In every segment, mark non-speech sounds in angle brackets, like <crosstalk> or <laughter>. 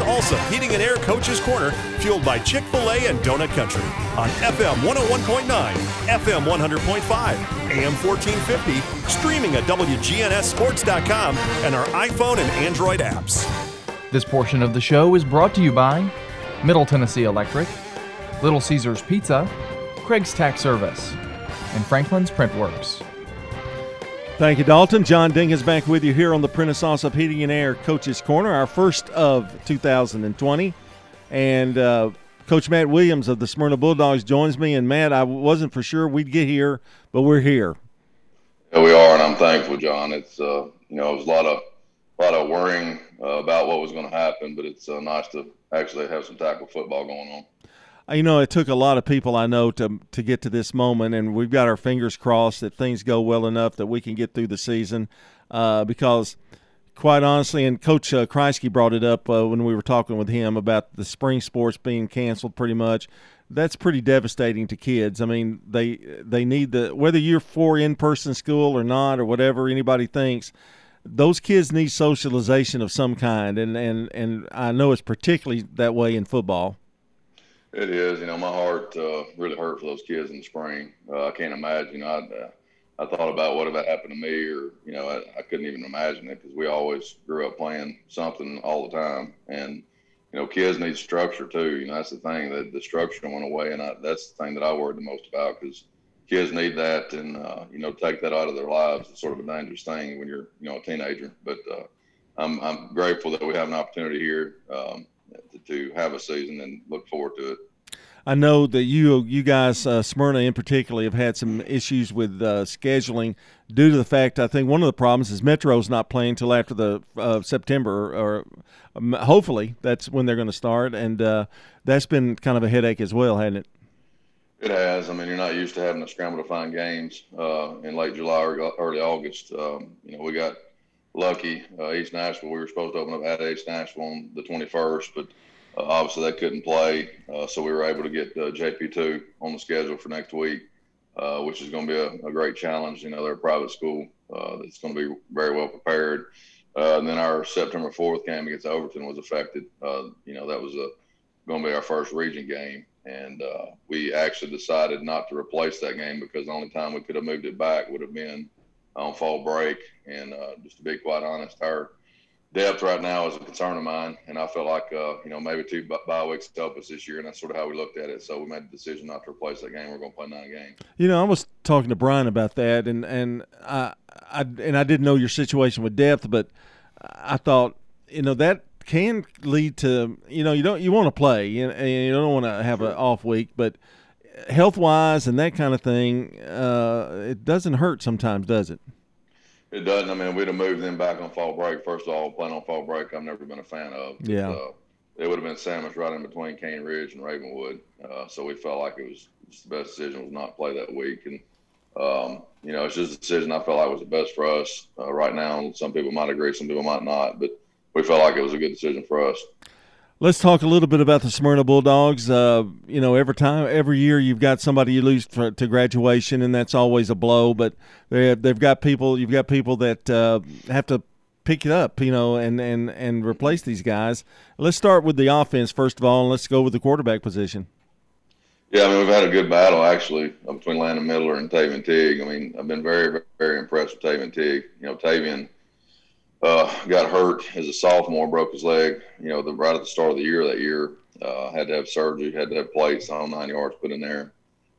Allsup Heating and Air Coach's Corner, fueled by Chick fil A and Donut Country on FM 101.9, FM 100.5, AM 1450, streaming at WGNSSports.com, and our iPhone and Android apps. This portion of the show is brought to you by Middle Tennessee Electric, Little Caesars Pizza, Craig's Tax Service, and Franklin's Printworks. Thank you, Dalton. John Dink is back with you here on the Prentice Allsup Heating and Air Coach's Corner, our first of 2020. And uh, Coach Matt Williams of the Smyrna Bulldogs joins me. And Matt, I wasn't for sure we'd get here, but we're here. Yeah, we are, and I'm thankful, John. It's uh, you know, it was a lot of a lot of worrying uh, about what was going to happen, but it's uh, nice to actually have some tackle football going on you know, it took a lot of people I know to to get to this moment, and we've got our fingers crossed that things go well enough that we can get through the season. Uh, because, quite honestly, and Coach uh, Kreisky brought it up uh, when we were talking with him about the spring sports being canceled. Pretty much, that's pretty devastating to kids. I mean, they they need the whether you're for in person school or not or whatever anybody thinks. Those kids need socialization of some kind, and, and, and I know it's particularly that way in football. It is. You know, my heart uh, really hurt for those kids in the spring. Uh, I can't imagine. I uh, I thought about what if that happened to me, or you know, I, I couldn't even imagine it because we always grew up playing something all the time, and you know, kids need structure too. You know, that's the thing that the structure went away, and I, that's the thing that I worried the most about because kids need that, and uh, you know, take that out of their lives. It's sort of a dangerous thing when you're you know a teenager. But uh, I'm I'm grateful that we have an opportunity here. Um, to, have a season and look forward to it. I know that you you guys, uh, Smyrna in particular, have had some issues with uh, scheduling due to the fact I think one of the problems is Metro's not playing until after the uh, September, or um, hopefully that's when they're going to start, and uh, that's been kind of a headache as well, hasn't it? It has. I mean, you're not used to having to scramble to find games uh, in late July or early August. Um, you know, we got lucky. Uh, East Nashville, we were supposed to open up at East Nashville on the 21st, but uh, obviously they couldn't play. Uh, so we were able to get uh, JP2 on the schedule for next week, uh, which is going to be a, a, great challenge. You know, they're a private school uh, that's going to be very well prepared. and then our September 4th game against Overton was affected. you know, that was going to be our first region game. And we actually decided not to replace that game because the only time we could have moved it back would have been on fall break. And uh, just to be quite honest, our depth right now is a concern of mine, and I feel like uh, you know maybe two bye weeks to help us this year, and that's sort of how we looked at it. So we made the decision not to replace that game. We're going to play nine games. You know, I was talking to Brian about that, and and I, I and I didn't know your situation with depth, but I thought you know that can lead to you know you don't you want to play and you don't want to have sure. an off week, but health wise and that kind of thing, uh, it doesn't hurt sometimes, does it? It doesn't. I mean, we'd have moved them back on fall break. First of all, playing on fall break, I've never been a fan of. Yeah. Uh, it would have been sandwiched right in between Cane Ridge and Ravenwood. Uh, so we felt like it was the best decision was not play that week. And, um, you know, it's just a decision I felt like was the best for us uh, right now. Some people might agree, some people might not, but we felt like it was a good decision for us. Let's talk a little bit about the Smyrna Bulldogs. Uh, you know, every time, every year, you've got somebody you lose for, to graduation, and that's always a blow. But they have, they've got people. You've got people that uh, have to pick it up, you know, and, and and replace these guys. Let's start with the offense first of all, and let's go with the quarterback position. Yeah, I mean, we've had a good battle actually between Landon Miller and Tavian Tigg. I mean, I've been very, very impressed with Tavian Tigg. You know, Tavian uh, got hurt as a sophomore, broke his leg. You know, the, right at the start of the year that year, uh, had to have surgery, had to have plates on nine yards put in there,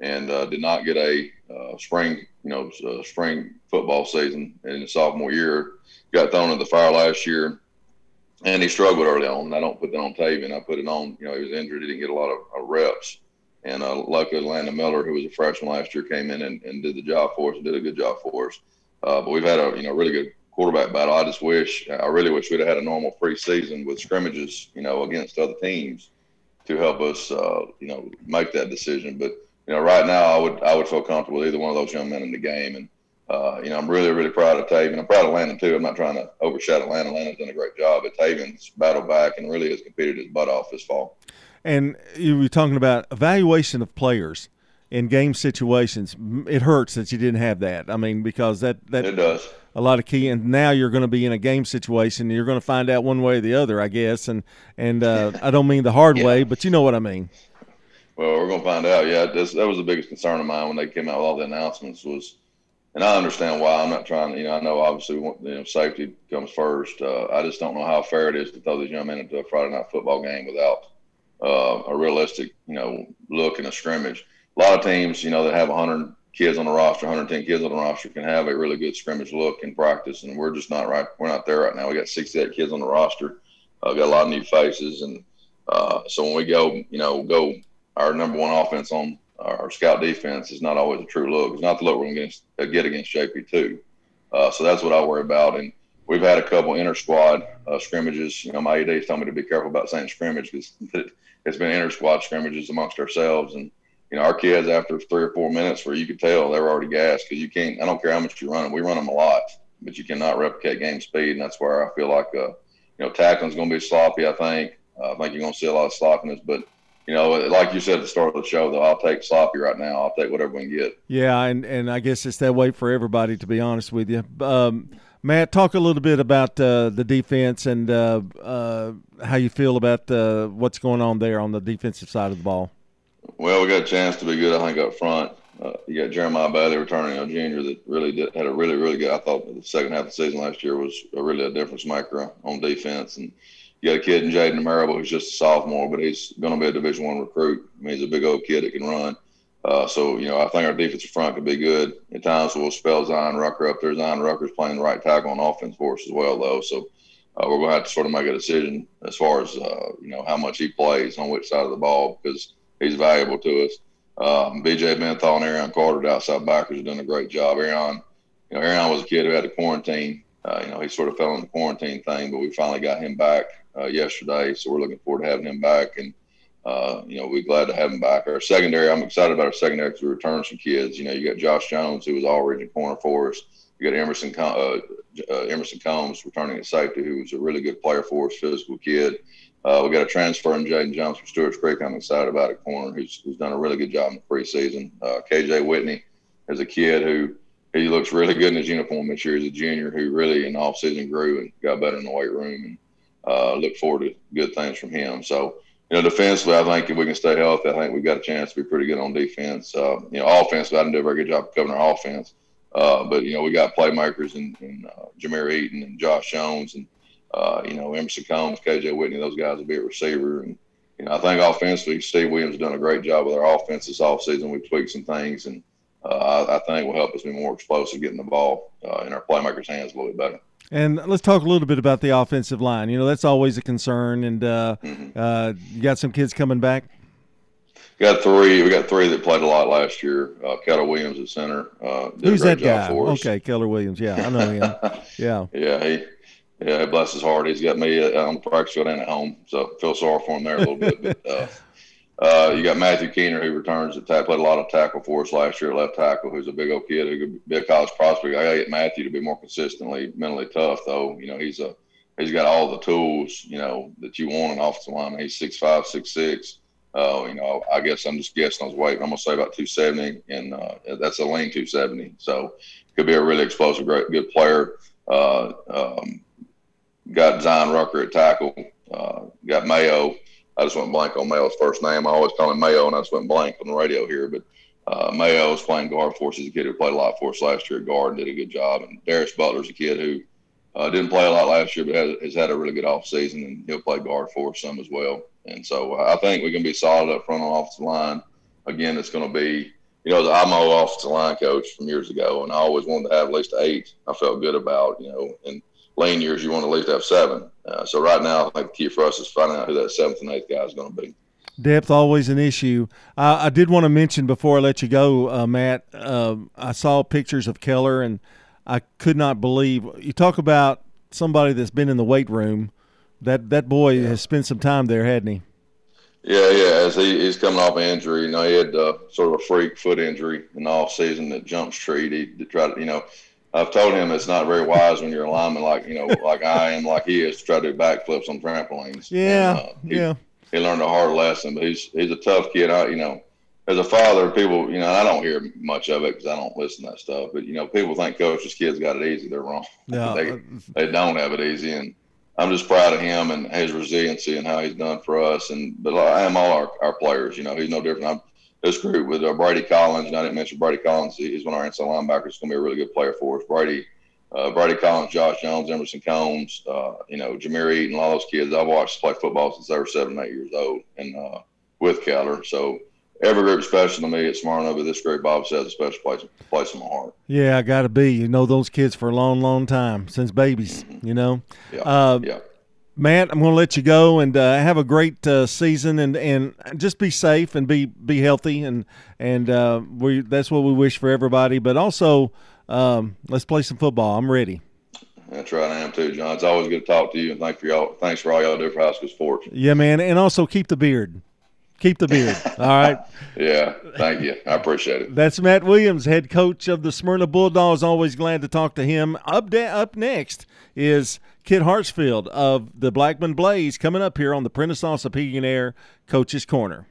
and uh, did not get a uh, spring, you know, uh, spring football season in the sophomore year. Got thrown in the fire last year, and he struggled early on. And I don't put that on Tavian. I put it on, you know, he was injured. He didn't get a lot of reps. And uh, luckily, Landon Miller, who was a freshman last year, came in and, and did the job for us and did a good job for us. But we've had a you know really good quarterback battle. I just wish, I really wish we'd have had a normal preseason with scrimmages, you know, against other teams to help us, uh, you know, make that decision. But you know, right now, I would I would feel comfortable with either one of those young men in the game. And uh, you know, I'm really really proud of Tavian. I'm proud of Landon too. I'm not trying to overshadow Landon. Landon's done a great job, but Tavian's battled back and really has competed his butt off this fall. And you were talking about evaluation of players in game situations. It hurts that you didn't have that. I mean, because that that it does a lot of key. And now you're going to be in a game situation. And you're going to find out one way or the other, I guess. And and uh, I don't mean the hard yeah. way, but you know what I mean. Well, we're going to find out. Yeah, that was the biggest concern of mine when they came out with all the announcements was, and I understand why. I'm not trying to, you know, I know obviously you know safety comes first. Uh, I just don't know how fair it is to throw these young men into a Friday night football game without uh, a realistic, you know, look in a scrimmage. A lot of teams, you know, that have 100 kids on the roster, 110 kids on the roster, can have a really good scrimmage look in practice, and we're just not right. We're not there right now. We got 68 kids on the roster. Uh, got a lot of new faces, and uh, so when we go, you know, go our number one offense on our scout defense is not always a true look. It's not the look we're going to get against JP2. Uh, so that's what I worry about. And we've had a couple inter squad uh, scrimmages. You know, my ADs told me to be careful about saying scrimmage because <laughs> it's been inter squad scrimmages amongst ourselves. And, you know, our kids, after three or four minutes where you could tell they were already gassed because you can't, I don't care how much you run them, we run them a lot, but you cannot replicate game speed. And that's where I feel like, uh, you know, tackling's going to be sloppy, I think. Uh, I think you're going to see a lot of sloppiness, but you know, like you said at the start of the show, though, I'll take sloppy right now. I'll take whatever we can get. Yeah, and, and I guess it's that way for everybody, to be honest with you. Um, Matt, talk a little bit about uh, the defense and uh, uh, how you feel about uh, what's going on there on the defensive side of the ball. Well, we got a chance to be good, I think, up front. Uh, you got Jeremiah Bailey returning, a junior that really did, had a really, really good. I thought the second half of the season last year was a really a difference maker on defense, and you got a kid in Jaden Marable who's just a sophomore, but he's going to be a Division One recruit. I mean, he's a big old kid that can run. Uh, so, you know, I think our defensive front could be good. At times, we'll spell Zion Rucker up there. Zion Rucker's playing the right tackle on offense for us as well, though. So, uh, we're going to have to sort of make a decision as far as, uh, you know, how much he plays on which side of the ball because he's valuable to us. Um, BJ Benthal and Aaron Carter, outside backers, are doing a great job. Aaron, you know, Aaron was a kid who had to quarantine. Uh, you know, he sort of fell in the quarantine thing, but we finally got him back uh, yesterday. So we're looking forward to having him back. And uh, you know, we're glad to have him back. Our secondary, I'm excited about our secondary because we returned some kids. You know, you got Josh Jones, who was all region corner for us. You got Emerson uh, uh, Emerson Combs returning at safety, who was a really good player for us, physical kid. Uh, we got a transfer in Jaden Jones from Stewart's Creek. I'm excited about a corner who's, who's done a really good job in the preseason. Uh, KJ Whitney is a kid who he looks really good in his uniform this year. He's a junior who really in the offseason grew and got better in the weight room. And uh, look forward to good things from him. So you know, defensively, I think if we can stay healthy, I think we've got a chance to be pretty good on defense. Uh, you know, offensively, I didn't do a very good job covering our offense. Uh, but, you know, we got playmakers and, in uh, Jameer Eaton and Josh Jones and, uh, you know, Emerson Combs, KJ Whitney. Those guys will be a receiver. And, you know, I think offensively, Steve Williams has done a great job with our offense this offseason. We've tweaked some things, and uh, I, I, think will help us be more explosive getting the ball uh, in our playmakers' hands a little bit better. And let's talk a little bit about the offensive line. You know, that's always a concern. And uh, mm-hmm. uh, you got some kids coming back. Got three. We got three that played a lot last year. Uh, Keller Williams at center. Uh, Who's that guy? Okay, Keller Williams. Yeah, I know him. <laughs> yeah. Yeah, he. Yeah, bless his heart. He's got me on the practice field and at home, so feel sorry for him there a little bit. But uh, <laughs> uh, you got Matthew Keener, who returns at tackle, played a lot of tackle for us last year, left tackle, who's a big old kid who could a college prospect. I got to get Matthew to be more consistently mentally tough, though. You know, he's a he's got all the tools, you know, that you want in offensive lineman. He's six five, six six. Uh, you know, I guess I'm just guessing on his weight. I'm gonna say about 270, and uh, that's a lean 270. So could be a really explosive, great, good player. Uh, um, got Zion Rucker at tackle. Uh, got Mayo I just went blank on Mayo's first name. I always call him Mayo, and I just went blank on the radio here. But uh, Mayo was playing guard for us as a kid who played a lot for us last year at guard and did a good job. And Darius Butler's a kid who uh, didn't play a lot last year, but has, has, had a really good off season, and he'll play guard for us some as well. And so uh, I think we can be solid up front on offensive line. Again, it's going to be, you know, I'm an offensive line coach from years ago, and I always wanted to have at least eight. I felt good about, you know, and lane years, you want to at least have seven. Uh, so right now, I think the key for us is finding out who that seventh and eighth guy is going to be. Depth always an issue. I did want to mention before I let you go, uh, Matt. Uh, I saw pictures of Keller, and I could not believe you talk about somebody that's been in the weight room. That that boy yeah. has spent some time there, hadn't he? Yeah, yeah. As he, he's coming off injury, you know, he had uh, sort of a freak foot injury in the off season that Jump Street. He tried to, you know, I've told him it's not very wise when you're a lineman like you know <laughs> like I am like he is to try to do backflips on trampolines. Yeah, and, uh, he, yeah. He learned a hard lesson, but he's he's a tough kid. I you know as a father, people, you know, I don't hear much of it because I don't listen to that stuff. But you know, people think coaches' kids got it easy. They're wrong. <laughs> Yeah. they they don't have it easy, and I'm just proud of him and his resiliency and how he's done for us. And but I am all our, our players. You know, he's no different. I'm this group with uh, Brady Collins, and I didn't mention Brady Collins. He's one of our inside linebackers. He's going to be a really good player for us. Brady, uh, Brady Collins, Josh Jones, Emerson Combs, uh, you know, Jameer Eaton, all those kids. I've watched play football since they were seven, eight years old, and uh, with Keller. So every group special to me It's at Smyrna, but this group, Bob says, a special place, place in my heart. Yeah, I got to be. You know those kids for a long, long time since babies. Mm-hmm. You know. Yeah, Uh, yeah. Matt, I'm going to let you go and uh, have a great uh, season and, and just be safe and be be healthy and and uh, we that's what we wish for everybody. But also, um, let's play some football. I'm ready. That's right, I am too, John. It's always good to talk to you, and thank for y'all. Thanks for all y'all do for high school sports. Yeah, man, and also keep the beard. Keep the beard. All right. <laughs> Yeah, thank you. I appreciate it. That's Matt Williams, head coach of the Smyrna Bulldogs. Always glad to talk to him. Up up next is Kit Hartsfield of the Blackman Blaze coming up here on the Prentice Ossapegan Air Coach's Corner.